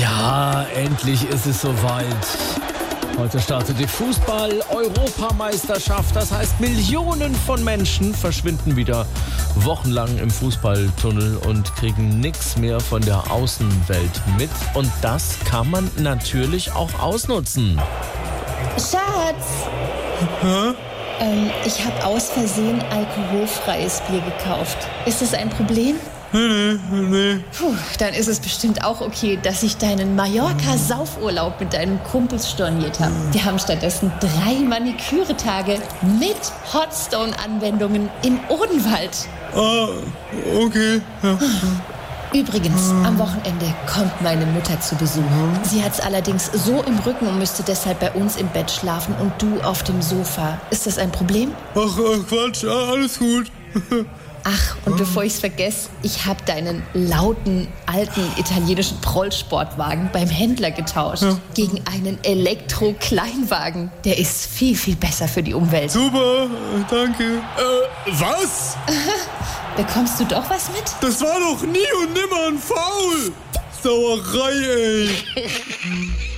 Ja, endlich ist es soweit. Heute startet die Fußball-Europameisterschaft. Das heißt, Millionen von Menschen verschwinden wieder wochenlang im Fußballtunnel und kriegen nichts mehr von der Außenwelt mit. Und das kann man natürlich auch ausnutzen. Schatz! Ähm, ich habe aus Versehen alkoholfreies Bier gekauft. Ist das ein Problem? Nee, nee. Puh, dann ist es bestimmt auch okay, dass ich deinen Mallorca-Saufurlaub mit deinen Kumpels storniert habe. Die haben stattdessen drei Maniküre-Tage mit Hotstone-Anwendungen im Odenwald. Ah, okay. Ja. Übrigens, am Wochenende kommt meine Mutter zu Besuch. Sie hat's allerdings so im Rücken und müsste deshalb bei uns im Bett schlafen und du auf dem Sofa. Ist das ein Problem? Ach, äh, Quatsch, alles gut. Ach, und bevor ich's vergesse, ich habe deinen lauten, alten italienischen Prollsportwagen beim Händler getauscht. Gegen einen Elektro-Kleinwagen. Der ist viel, viel besser für die Umwelt. Super, danke. Äh, was? Bekommst du doch was mit? Das war doch nie und nimmer ein Foul. Sauerei, ey.